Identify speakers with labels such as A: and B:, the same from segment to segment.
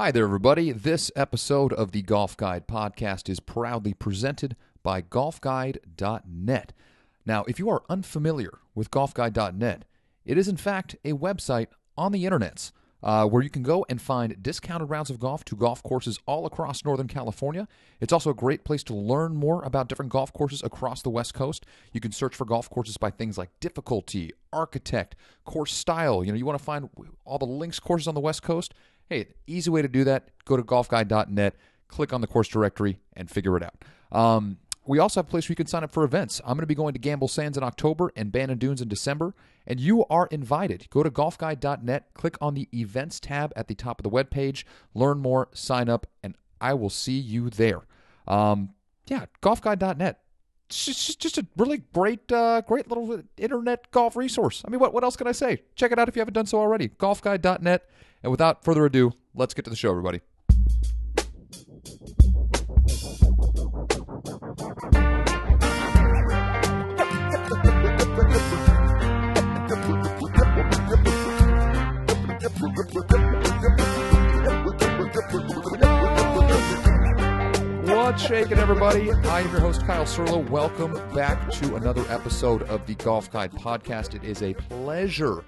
A: Hi there, everybody. This episode of the Golf Guide podcast is proudly presented by GolfGuide.net. Now, if you are unfamiliar with GolfGuide.net, it is in fact a website on the internets uh, where you can go and find discounted rounds of golf to golf courses all across Northern California. It's also a great place to learn more about different golf courses across the West Coast. You can search for golf courses by things like difficulty, architect, course style. You know, you want to find all the links courses on the West Coast. Hey, easy way to do that. Go to golfguide.net, click on the course directory, and figure it out. Um, we also have a place where you can sign up for events. I'm going to be going to Gamble Sands in October and Bandon Dunes in December, and you are invited. Go to golfguide.net, click on the events tab at the top of the webpage, learn more, sign up, and I will see you there. Um, yeah, golfguide.net. Just, just a really great, uh, great little internet golf resource. I mean, what, what else can I say? Check it out if you haven't done so already. Golfguide.net. And without further ado, let's get to the show, everybody. What's shaking, everybody? I am your host, Kyle Serlo. Welcome back to another episode of the Golf Guide Podcast. It is a pleasure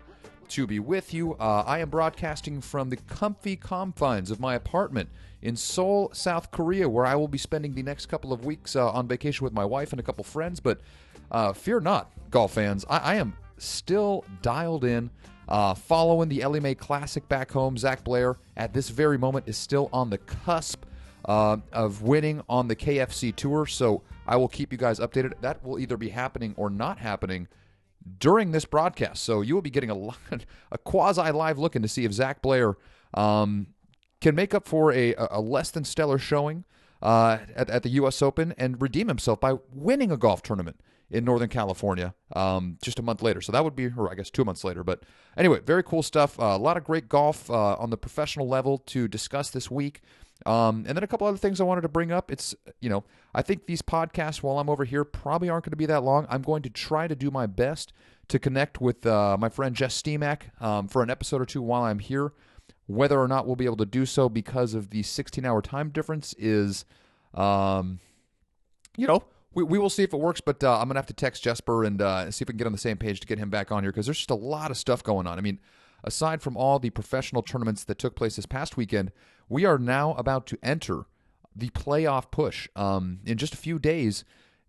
A: to be with you. Uh, I am broadcasting from the comfy confines of my apartment in Seoul, South Korea, where I will be spending the next couple of weeks uh, on vacation with my wife and a couple friends. But uh, fear not, golf fans, I, I am still dialed in. Uh, following the Ellie Mae Classic back home, Zac Blair at this very moment is still on the cusp uh, of winning on the KFC Tour. So I will keep you guys updated. That will either be happening or not happening during this broadcast. So you will be getting a, a quasi live look in to see if Zac Blair um, can make up for a, a less than stellar showing uh, at, at, the U.S. Open and redeem himself by winning a golf tournament in Northern California um, just a month later. So that would be, or I guess two months later. But anyway, very cool stuff. Uh, a lot of great golf uh, on the professional level to discuss this week. Um, and then a couple other things I wanted to bring up. It's, you know, I think these podcasts while I'm over here probably aren't going to be that long. I'm going to try to do my best to connect with uh, my friend Jess Steemack um, for an episode or two while I'm here. Whether or not we'll be able to do so because of the 16 hour time difference is, um, you know, we, we will see if it works, but uh, I'm going to have to text Jesper and uh, see if we can get on the same page to get him back on here because there's just a lot of stuff going on. I mean, aside from all the professional tournaments that took place this past weekend, we are now about to enter the playoff push. Um, in just a few days,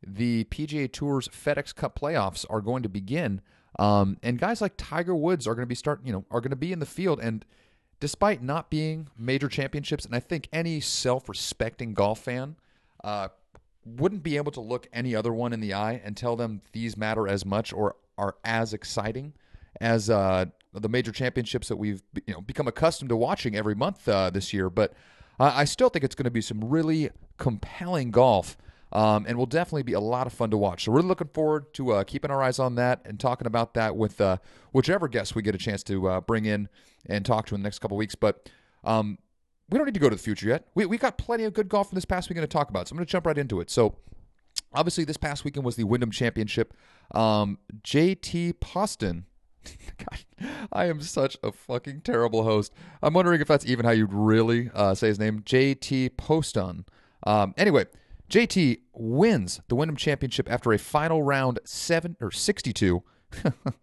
A: the PGA Tour's FedEx Cup playoffs are going to begin, um, and guys like Tiger Woods are going to be start, you know, are going to be in the field. And despite not being major championships, and I think any self-respecting golf fan uh, wouldn't be able to look any other one in the eye and tell them these matter as much or are as exciting as uh, the major championships that we've you know become accustomed to watching every month uh, this year. But uh, I still think it's going to be some really compelling golf. Um, and will definitely be a lot of fun to watch. So we're looking forward to uh, keeping our eyes on that and talking about that with uh, whichever guest we get a chance to uh, bring in and talk to in the next couple weeks. But um, we don't need to go to the future yet. We we got plenty of good golf from this past weekend to talk about. So I'm going to jump right into it. So obviously this past weekend was the Wyndham Championship. Um, JT Poston. God, I am such a fucking terrible host. I'm wondering if that's even how you'd really uh, say his name. JT Poston. Um, anyway, JT wins the Wyndham Championship after a final round seven or 62,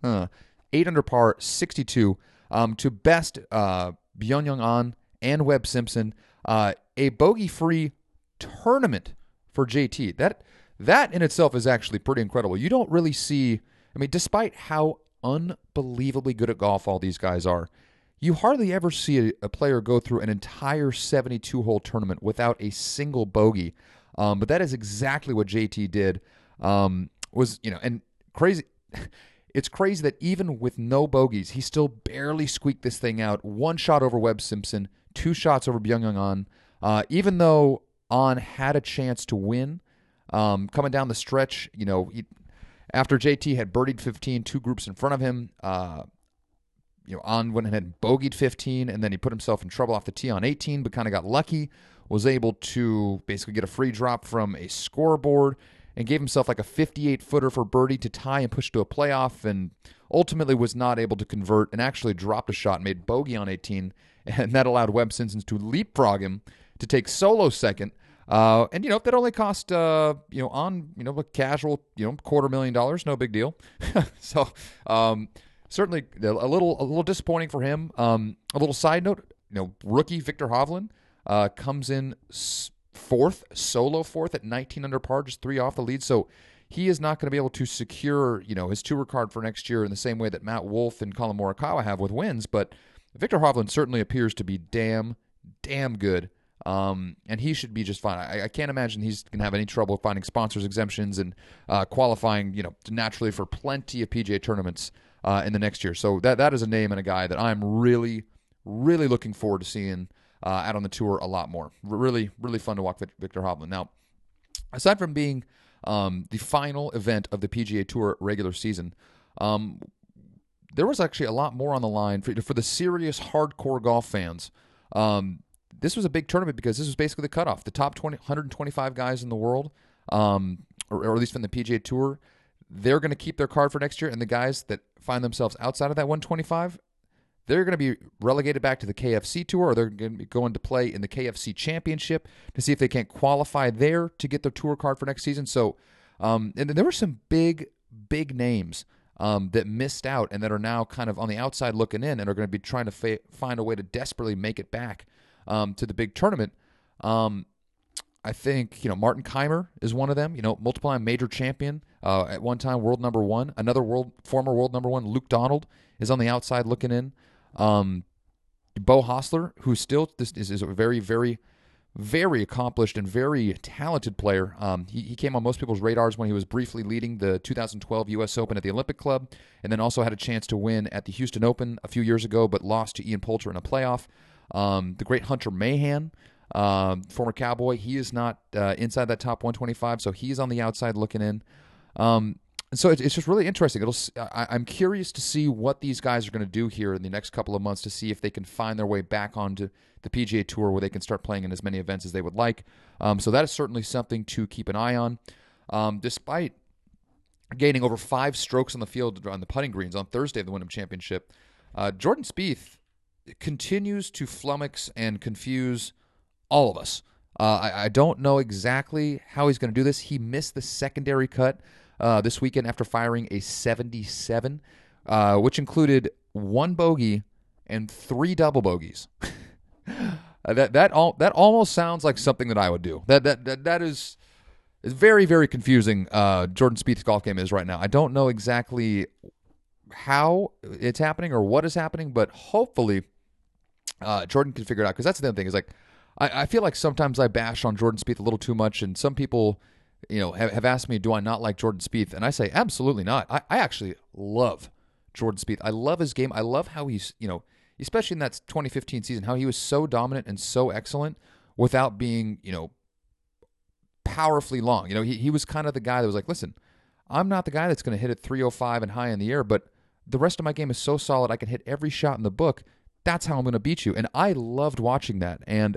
A: eight under par, 62 um, to best uh, Byung An and Webb Simpson. Uh, a bogey-free tournament for JT. That that in itself is actually pretty incredible. You don't really see. I mean, despite how unbelievably good at golf all these guys are, you hardly ever see a, player go through an entire 72 hole tournament without a single bogey. Um, but that is exactly what JT did. Um, was you know, and crazy. It's crazy that even with no bogeys, he still barely squeaked this thing out. One shot over Webb Simpson, two shots over Byung An. Uh, even though An had a chance to win, um, coming down the stretch, you know, he, after JT had birdied 15, two groups in front of him, uh, you know, An went ahead and bogeyed 15, and then he put himself in trouble off the tee on 18, but kind of got lucky, was able to basically get a free drop from a scoreboard and gave himself like a 58 footer for birdie to tie and push to a playoff, and ultimately was not able to convert and actually dropped a shot, made bogey on 18, and that allowed Webb Simpson to leapfrog him to take solo second. Uh, and you know that only cost uh, you know on you know a casual you know quarter million dollars, no big deal. so um, certainly a little a little disappointing for him. Um, a little side note, you know, rookie Viktor Hovland uh, comes in fourth, solo fourth at 19 under par, just three off the lead. So he is not going to be able to secure, you know, his tour card for next year in the same way that Matt Wolff and Collin Morikawa have with wins. But Viktor Hovland certainly appears to be damn, damn good. Um, and he should be just fine. I, I can't imagine he's going to have any trouble finding sponsors exemptions and uh, qualifying, you know, naturally for plenty of PGA tournaments uh, in the next year. So that that is a name and a guy that I'm really, really looking forward to seeing uh, out on the tour a lot more. R- really, really fun to watch Viktor Hovland. Now, aside from being um, the final event of the PGA Tour regular season, um, there was actually a lot more on the line for, for the serious hardcore golf fans. Um, this was a big tournament because this was basically the cutoff. The top 20, 125 guys in the world, um, or, or at least from the PGA Tour, they're going to keep their card for next year. And the guys that find themselves outside of that 125, they're going to be relegated back to the KFC Tour, or they're going to be going to play in the KFC Championship to see if they can't qualify there to get their tour card for next season. So, um, and there were some big, big names um, that missed out and that are now kind of on the outside looking in and are going to be trying to fa- find a way to desperately make it back um, to the big tournament. Um, I think you know Martin Kaymer is one of them. You know, multiplying major champion uh, at one time, world number one. Another world former world number one, Luke Donald, is on the outside looking in. Um, Beau Hossler, who still this is, is, a very, very, very accomplished and very talented player. Um, he, he came on most people's radars when he was briefly leading the 2012 U.S. Open at the Olympic Club, and then also had a chance to win at the Houston Open a few years ago, but lost to Ian Poulter in a playoff. Um, the great Hunter Mahan, um, former Cowboy, he is not uh, inside that top 125, so he's on the outside looking in. Um, and so it's, just really interesting. It'll. I, am curious to see what these guys are going to do here in the next couple of months to see if they can find their way back onto the PGA Tour where they can start playing in as many events as they would like. Um, so that is certainly something to keep an eye on. Um, despite gaining over five strokes on the field on the putting greens on Thursday of the Wyndham Championship, uh, Jordan Spieth continues to flummox and confuse all of us. Uh, I, I, don't know exactly how he's going to do this. He missed the secondary cut uh, this weekend after firing a 77, uh, which included one bogey and three double bogeys. that that all that almost sounds like something that I would do. That that that, that is is very very confusing. Uh, Jordan Spieth's golf game is right now. I don't know exactly how it's happening or what is happening, but hopefully uh, Jordan can figure it out. Because that's the other thing is like I, I feel like sometimes I bash on Jordan Spieth a little too much, and some people you know, have, have asked me, do I not like Jordan Spieth? And I say, absolutely not. I, I actually love Jordan Spieth. I love his game. I love how he's, you know, especially in that 2015 season, how he was so dominant and so excellent without being, you know, powerfully long. You know, he, he was kind of the guy that was like, listen, I'm not the guy that's going to hit it 305 and high in the air, but the rest of my game is so solid. I can hit every shot in the book. That's how I'm going to beat you. And I loved watching that. And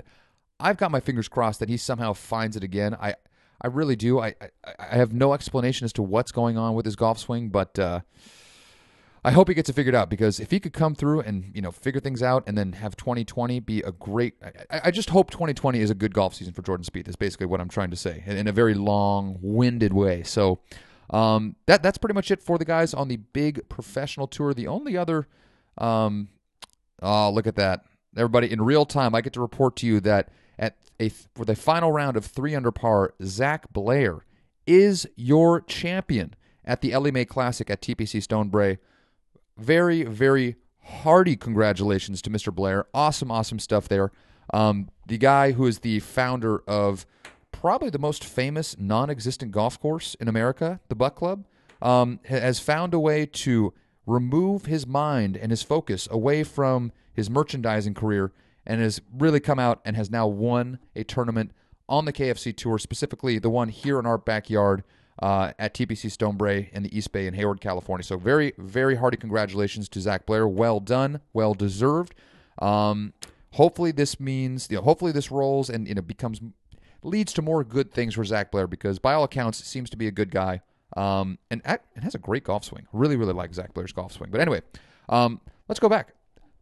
A: I've got my fingers crossed that he somehow finds it again. I I really do. I, I, I have no explanation as to what's going on with his golf swing, but uh, I hope he gets it figured out because if he could come through and you know figure things out and then have 2020 be a great, I, I just hope 2020 is a good golf season for Jordan Spieth. Is basically what I'm trying to say in, in a very long-winded way. So um, that that's pretty much it for the guys on the big professional tour. The only other, um, oh look at that, everybody in real time. I get to report to you that at a for the final round of three under par, Zac Blair is your champion at the Mae Classic at TPC Stonebrae. Very, very hearty congratulations to Mr. Blair. Awesome, awesome stuff there. Um, the guy who is the founder of probably the most famous non-existent golf course in America, the Buck Club, um, has found a way to remove his mind and his focus away from his merchandising career and has really come out and has now won a tournament on the KFC Tour, specifically the one here in our backyard uh, at TPC Stonebrae in the East Bay in Hayward, California. So very, very hearty congratulations to Zac Blair. Well done, well deserved. Um, hopefully this means, you know, hopefully this rolls and you know becomes leads to more good things for Zac Blair because by all accounts seems to be a good guy. Um, and, and has a great golf swing. Really, really like Zac Blair's golf swing. But anyway, um, let's go back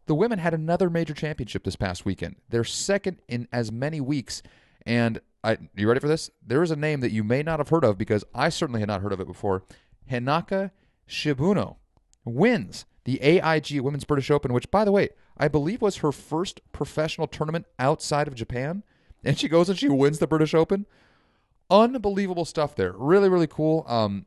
A: the women had another major championship this past weekend. They're second in as many weeks. And I, you ready for this? There is a name that you may not have heard of because I certainly had not heard of it before. Hinako Shibuno wins the AIG Women's British Open, which, by the way, I believe was her first professional tournament outside of Japan. And she goes and she wins the British Open. Unbelievable stuff there. Really, really cool. Um,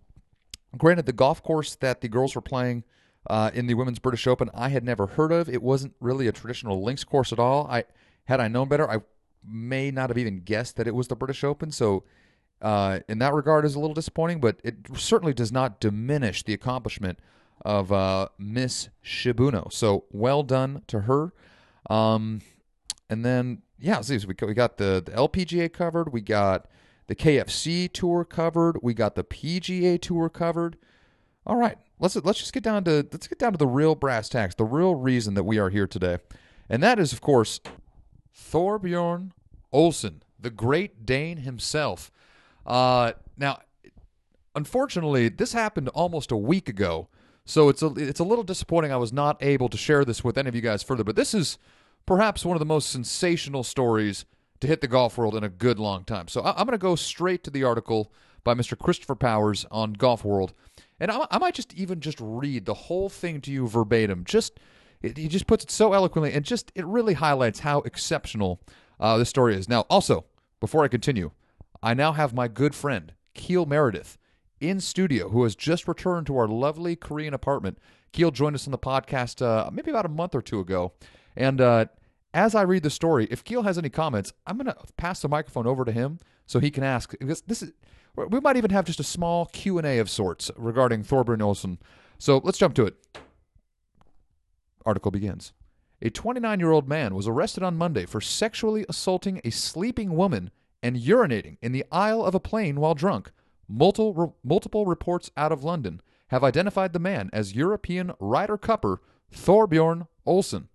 A: granted, the golf course that the girls were playing uh, in the Women's British Open, I had never heard of. It wasn't really a traditional links course at all. I had I known better, I may not have even guessed that it was the British Open. So, uh, in that regard, is a little disappointing, but it certainly does not diminish the accomplishment of uh, Miss Shibuno. So, well done to her. Um, and then, yeah, see, we got, we got the, the LPGA covered. We got the KFC tour covered. We got the PGA tour covered. All right, let's let's just get down to let's get down to the real brass tacks, the real reason that we are here today, and that is, of course, Thorbjorn Olesen, the Great Dane himself. Uh, now, unfortunately, this happened almost a week ago, so it's a it's a little disappointing. I was not able to share this with any of you guys further, but this is perhaps one of the most sensational stories to hit the golf world in a good long time. So I, am going to go straight to the article by Mr. Christopher Powers on Golf World, and I, might just even just read the whole thing to you verbatim. Just he just puts it so eloquently, and just it really highlights how exceptional uh, this story is. Now, also before I continue, I now have my good friend Keel Meredith in studio, who has just returned to our lovely Korean apartment. Keel joined us on the podcast uh, maybe about a month or two ago, and uh, as I read the story, if Keel has any comments, I'm going to pass the microphone over to him so he can ask. Because this is, we might even have just a small Q and A of sorts regarding Thorbjorn Olesen. So let's jump to it. Article begins. A 29 year old man was arrested on Monday for sexually assaulting a sleeping woman and urinating in the aisle of a plane while drunk. Multiple, multiple reports out of London have identified the man as European Ryder Cupper Thorbjorn Olesen.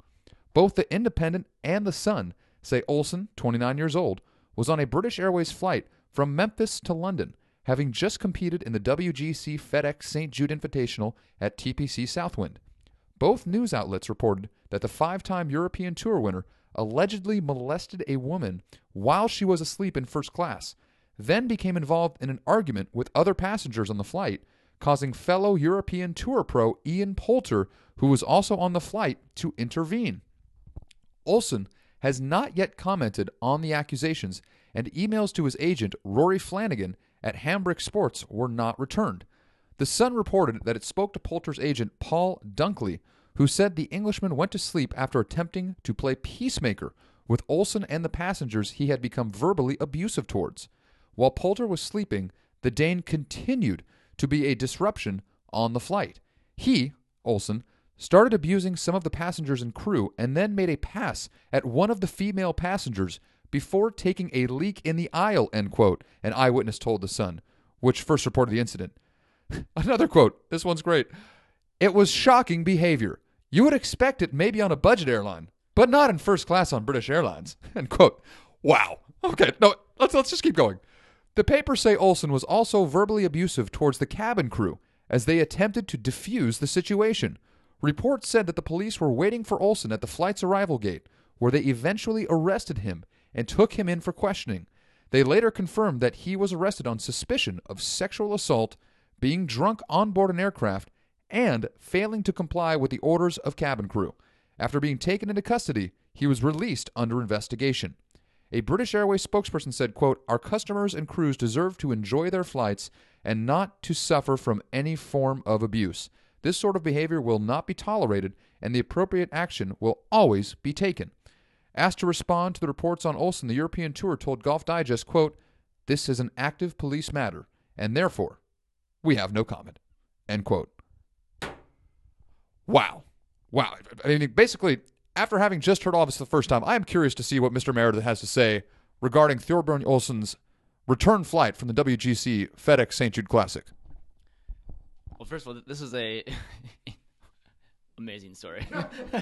A: Both the Independent and the Sun say Olesen, 29 years old, was on a British Airways flight from Memphis to London, having just competed in the WGC FedEx St. Jude Invitational at TPC Southwind. Both news outlets reported that the five time European Tour winner allegedly molested a woman while she was asleep in first class, then became involved in an argument with other passengers on the flight, causing fellow European Tour pro Ian Poulter, who was also on the flight, to intervene. Olesen has not yet commented on the accusations, and emails to his agent, Rory Flanagan, at Hambric Sports were not returned. The Sun reported that it spoke to Poulter's agent, Paul Dunkley, who said the Englishman went to sleep after attempting to play peacemaker with Olesen and the passengers he had become verbally abusive towards. While Poulter was sleeping, the Dane continued to be a disruption on the flight. He, Olesen, started abusing some of the passengers and crew, and then made a pass at one of the female passengers before taking a leak in the aisle, end quote, an eyewitness told The Sun, which first reported the incident. Another quote, this one's great. It was shocking behavior. You would expect it maybe on a budget airline, but not in first class on British Airlines, end quote. Wow. Okay, no, let's, let's just keep going. The papers say Olesen was also verbally abusive towards the cabin crew as they attempted to defuse the situation. Reports said that the police were waiting for Olesen at the flight's arrival gate, where they eventually arrested him and took him in for questioning. They later confirmed that he was arrested on suspicion of sexual assault, being drunk on board an aircraft, and failing to comply with the orders of cabin crew. After being taken into custody, he was released under investigation. A British Airways spokesperson said, quote, Our customers and crews deserve to enjoy their flights and not to suffer from any form of abuse. This sort of behavior will not be tolerated, and the appropriate action will always be taken. Asked to respond to the reports on Olesen, the European Tour told Golf Digest, quote, This is an active police matter, and therefore, we have no comment. End quote. Wow. Wow. I mean, basically, after having just heard all this the first time, I am curious to see what Mr. Meredith has to say regarding Thorbjorn Olesen's return flight from the WGC FedEx St. Jude Classic.
B: Well, first of all, this is a amazing story,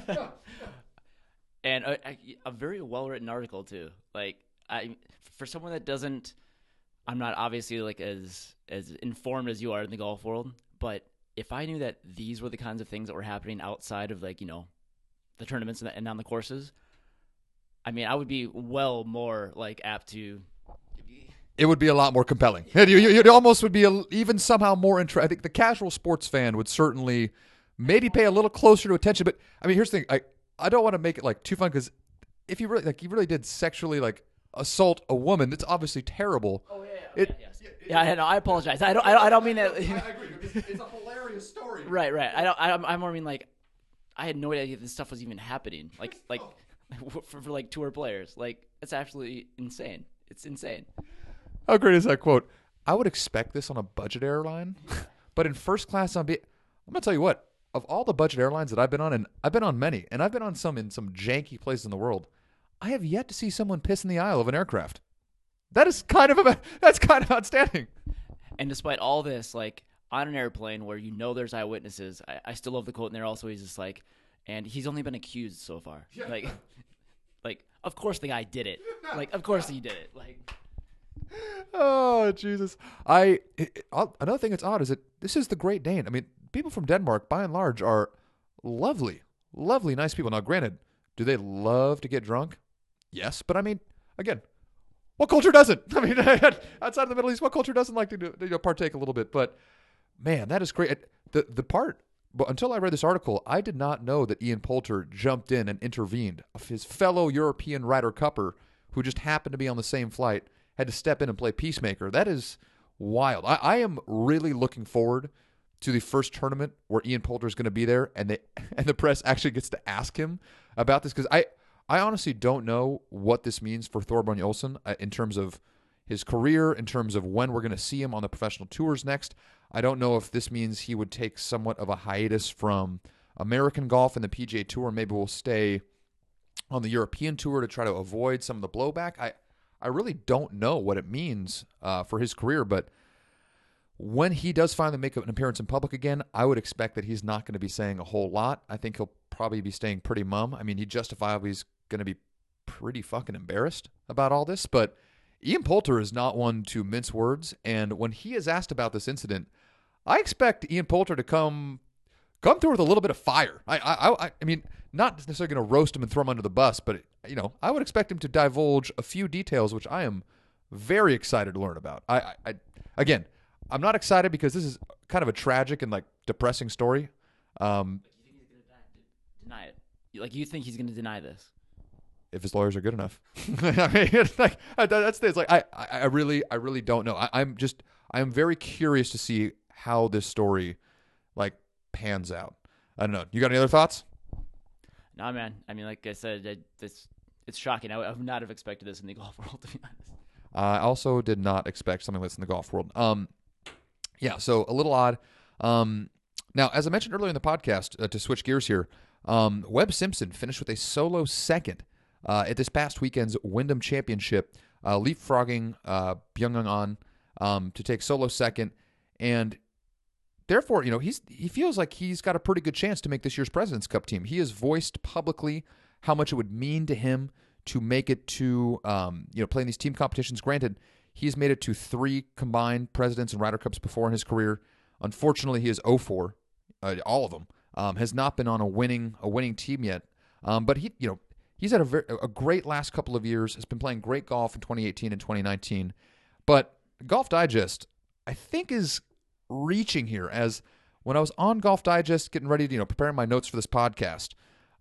B: and a, a very well written article too. Like, I for someone that doesn't, I'm not obviously like as as informed as you are in the golf world, but if I knew that these were the kinds of things that were happening outside of like you know the tournaments and, and on the courses, I mean, I would be well more like apt to.
A: It would be a lot more compelling. And you, you, it almost would be a, even somehow more interesting. I think the casual sports fan would certainly maybe pay a little closer to attention. But I mean, here's the thing: I I don't want to make it like too fun because if you really like, you really did sexually like assault a woman, that's obviously terrible.
B: Oh yeah,
A: yeah, It-
B: yes. yeah. I, know, I apologize. I don't. I don't, I don't mean that.
A: I agree. It's, a hilarious story.
B: right, right. I don't. I, I more mean like, I had no idea this stuff was even happening. Like, like for, for like tour players. Like, it's absolutely insane. It's insane.
A: How great is that quote? I would expect this on a budget airline, but in first class on. Be- I'm gonna tell you what. Of all the budget airlines that I've been on, and I've been on many, and I've been on some in some janky places in the world, I have yet to see someone piss in the aisle of an aircraft. That is kind of a, that's kind of outstanding.
B: And despite all this, like on an airplane where you know there's eyewitnesses, I, I still love the quote in there. Also, he's just like, and he's only been accused so far. Like, like of course the guy did it. Like, of course he did it. Like,
A: Oh Jesus! I it, another thing that's odd is that this is the Great Dane. I mean, people from Denmark, by and large, are lovely, lovely, nice people. Now, granted, do they love to get drunk? Yes, but I mean, again, what culture doesn't? I mean, outside of the Middle East, what culture doesn't like to do, you know, partake a little bit? But man, that is great. The the part, but until I read this article, I did not know that Ian Poulter jumped in and intervened. His fellow European Ryder Cupper, who just happened to be on the same flight, had to step in and play peacemaker. That is wild. I, I am really looking forward to the first tournament where Ian Poulter is going to be there, and they and the press actually gets to ask him about this because I I honestly don't know what this means for Thorbjorn Olesen uh, in terms of his career, in terms of when we're going to see him on the professional tours next. I don't know if this means he would take somewhat of a hiatus from American golf and the PGA Tour. Maybe we'll stay on the European Tour to try to avoid some of the blowback. I I really don't know what it means uh, for his career, but when he does finally make an appearance in public again, I would expect that he's not going to be saying a whole lot. I think he'll probably be staying pretty mum. I mean, he justifiably is going to be pretty fucking embarrassed about all this, but Ian Poulter is not one to mince words. And when he is asked about this incident, I expect Ian Poulter to come come through with a little bit of fire. I I I, I mean, not necessarily going to roast him and throw him under the bus, but you know, I would expect him to divulge a few details, which I am very excited to learn about. I, I, I again, I'm not excited because this is kind of a tragic and like depressing story. Um,
B: you think he's gonna deny it? Like, you think he's gonna deny this?
A: if his lawyers are good enough. I mean, it's like that's the, it's like I, I I really I really don't know. I, I'm just I'm very curious to see how this story like pans out. I don't know. You got any other thoughts?
B: No, man. I mean, like I said, I, this it's shocking. I, would- I would not have expected this in the golf world, to be honest.
A: I also did not expect something like this in the golf world. Um, yeah, so a little odd. Um, now, as I mentioned earlier in the podcast, uh, to switch gears here, um, Webb Simpson finished with a solo second uh, at this past weekend's Wyndham Championship, uh, leapfrogging uh, Byung An um, to take solo second, and therefore, you know, he's he feels like he's got a pretty good chance to make this year's Presidents Cup team. He has voiced publicly how much it would mean to him to make it to um, you know playing these team competitions. Granted, he's made it to three combined Presidents and Ryder Cups before in his career. Unfortunately, he is 0-4, uh, all of them. Um, has not been on a winning a winning team yet. Um, but he you know he's had a very, a great last couple of years. Has been playing great golf in 2018 and 2019. But Golf Digest, I think, is reaching here as when I was on Golf Digest getting ready to, you know, preparing my notes for this podcast,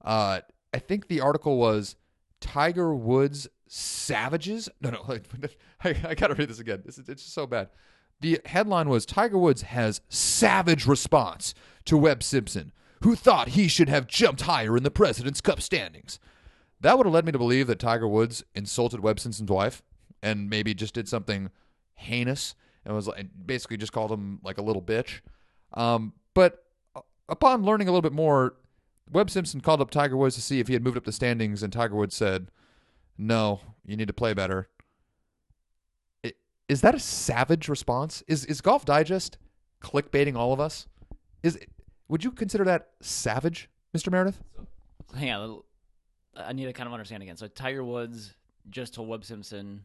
A: uh, I think the article was Tiger Woods savages. No, no, I, I got to read this again. This is, it's just so bad. The headline was Tiger Woods has savage response to Webb Simpson, who thought he should have jumped higher in the President's Cup standings. That would have led me to believe that Tiger Woods insulted Webb Simpson's wife and maybe just did something heinous and was like basically just called him like a little bitch. Um, but uh, upon learning a little bit more, Webb Simpson called up Tiger Woods to see if he had moved up the standings, and Tiger Woods said, "No, you need to play better." Is that a savage response? Is is Golf Digest clickbaiting all of us? Is would you consider that savage, Mr. Meredith?
B: Hang on. I need to kind of understand again. So Tiger Woods just told Webb Simpson.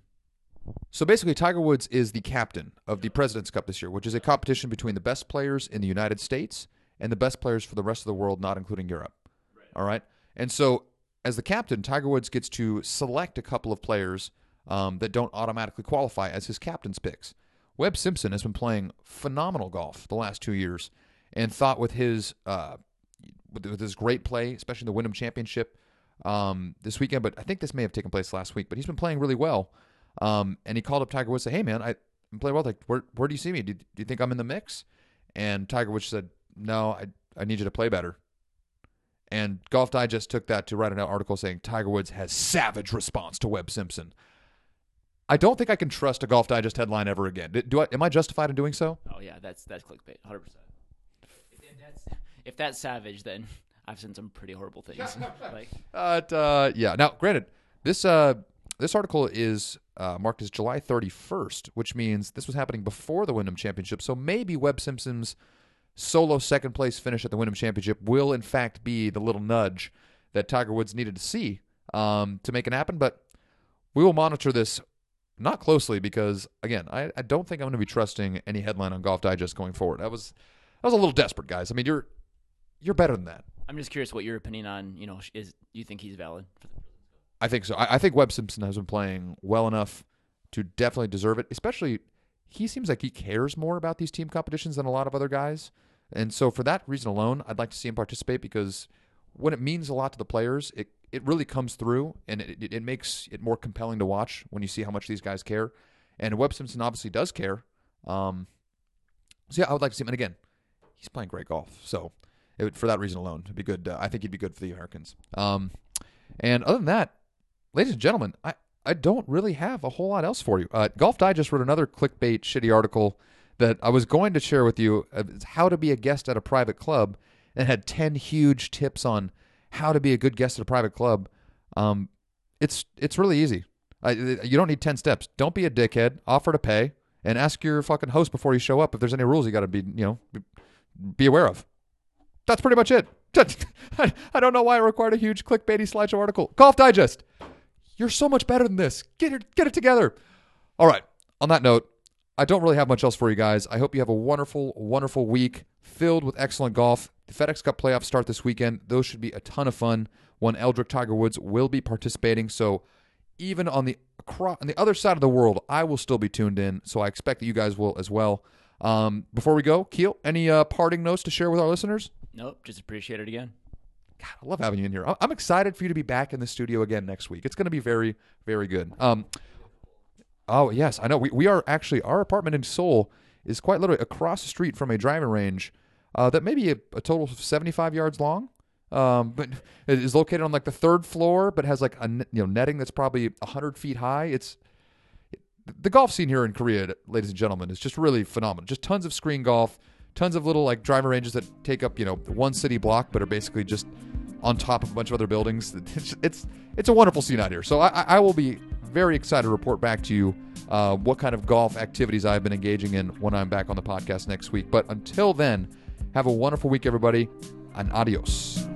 A: So basically, Tiger Woods is the captain of the President's Cup this year, which is a competition between the best players in the United States and the best players for the rest of the world, not including Europe. All right. And so, as the captain, Tiger Woods gets to select a couple of players um, that don't automatically qualify as his captain's picks. Webb Simpson has been playing phenomenal golf the last two years, and thought with his uh, with, with his great play, especially in the Wyndham Championship um, this weekend. But I think this may have taken place last week. But he's been playing really well. Um, and he called up Tiger Woods, and said, "Hey man, I, I'm playing well. Like, where where do you see me? Do, do you think I'm in the mix?" And Tiger Woods said, "No, I I need you to play better." And Golf Digest took that to write an article saying Tiger Woods has savage response to Webb Simpson. I don't think I can trust a Golf Digest headline ever again. Do- I, am I justified in doing so?
B: Oh yeah, that's that's clickbait, hundred percent. If that's if that's savage, then I've seen some pretty horrible things. like
A: But uh, yeah. Now, granted, this uh, this article is uh, marked as July 31st, which means this was happening before the Wyndham Championship. So maybe Webb Simpson's solo second place finish at the Wyndham Championship will, in fact, be the little nudge that Tiger Woods needed to see um, to make it happen. But we will monitor this not closely because, again, I, I don't think I'm going to be trusting any headline on Golf Digest going forward. That was that was a little desperate, guys. I mean, you're you're better than that.
B: I'm just curious what your opinion on you know is. You think he's valid?
A: I think so. I, I think Webb Simpson has been playing well enough to definitely deserve it. Especially, he seems like he cares more about these team competitions than a lot of other guys. And so, for that reason alone, I'd like to see him participate because when it means a lot to the players, it, it really comes through and it, it, it makes it more compelling to watch when you see how much these guys care. And Webb Simpson obviously does care. Um, so, yeah, I would like to see him. And again, he's playing great golf. So, would, for that reason alone, it'd be good. Uh, I think he'd be good for the Americans. Um, and other than that, ladies and gentlemen, I, I don't really have a whole lot else for you. Uh, Golf Digest wrote another clickbait shitty article that I was going to share with you. Uh, how to be a guest at a private club, and had ten huge tips on how to be a good guest at a private club. Um, it's it's really easy. I, you don't need ten steps. Don't be a dickhead. Offer to pay, and ask your fucking host before you show up if there's any rules you got to be you know be, aware of. That's pretty much it. I don't know why I required a huge clickbaity slideshow article. Golf Digest. You're so much better than this. Get it, get it together. All right. On that note, I don't really have much else for you guys. I hope you have a wonderful, wonderful week filled with excellent golf. The FedEx Cup playoffs start this weekend. Those should be a ton of fun. One Eldrick Tiger Woods will be participating. So even on the across, on the other side of the world, I will still be tuned in. So I expect that you guys will as well. Um, before we go, Keel, any uh, parting notes to share with our listeners?
B: nope, just appreciate it again.
A: God, I love having you in here. I'm excited for you to be back in the studio again next week. It's going to be very, very good. Um, oh yes, I know. We we are actually our apartment in Seoul is quite literally across the street from a driving range uh, that may be a, a total of 75 yards long. Um, but it is located on like the third floor, but has like a you know netting that's probably 100 feet high. It's the golf scene here in Korea, ladies and gentlemen, is just really phenomenal. Just tons of screen golf, tons of little like driver ranges that take up you know one city block, but are basically just on top of a bunch of other buildings. It's it's, it's a wonderful scene out here. So I, I will be very excited to report back to you uh, what kind of golf activities I've been engaging in when I'm back on the podcast next week. But until then, have a wonderful week, everybody, and adios.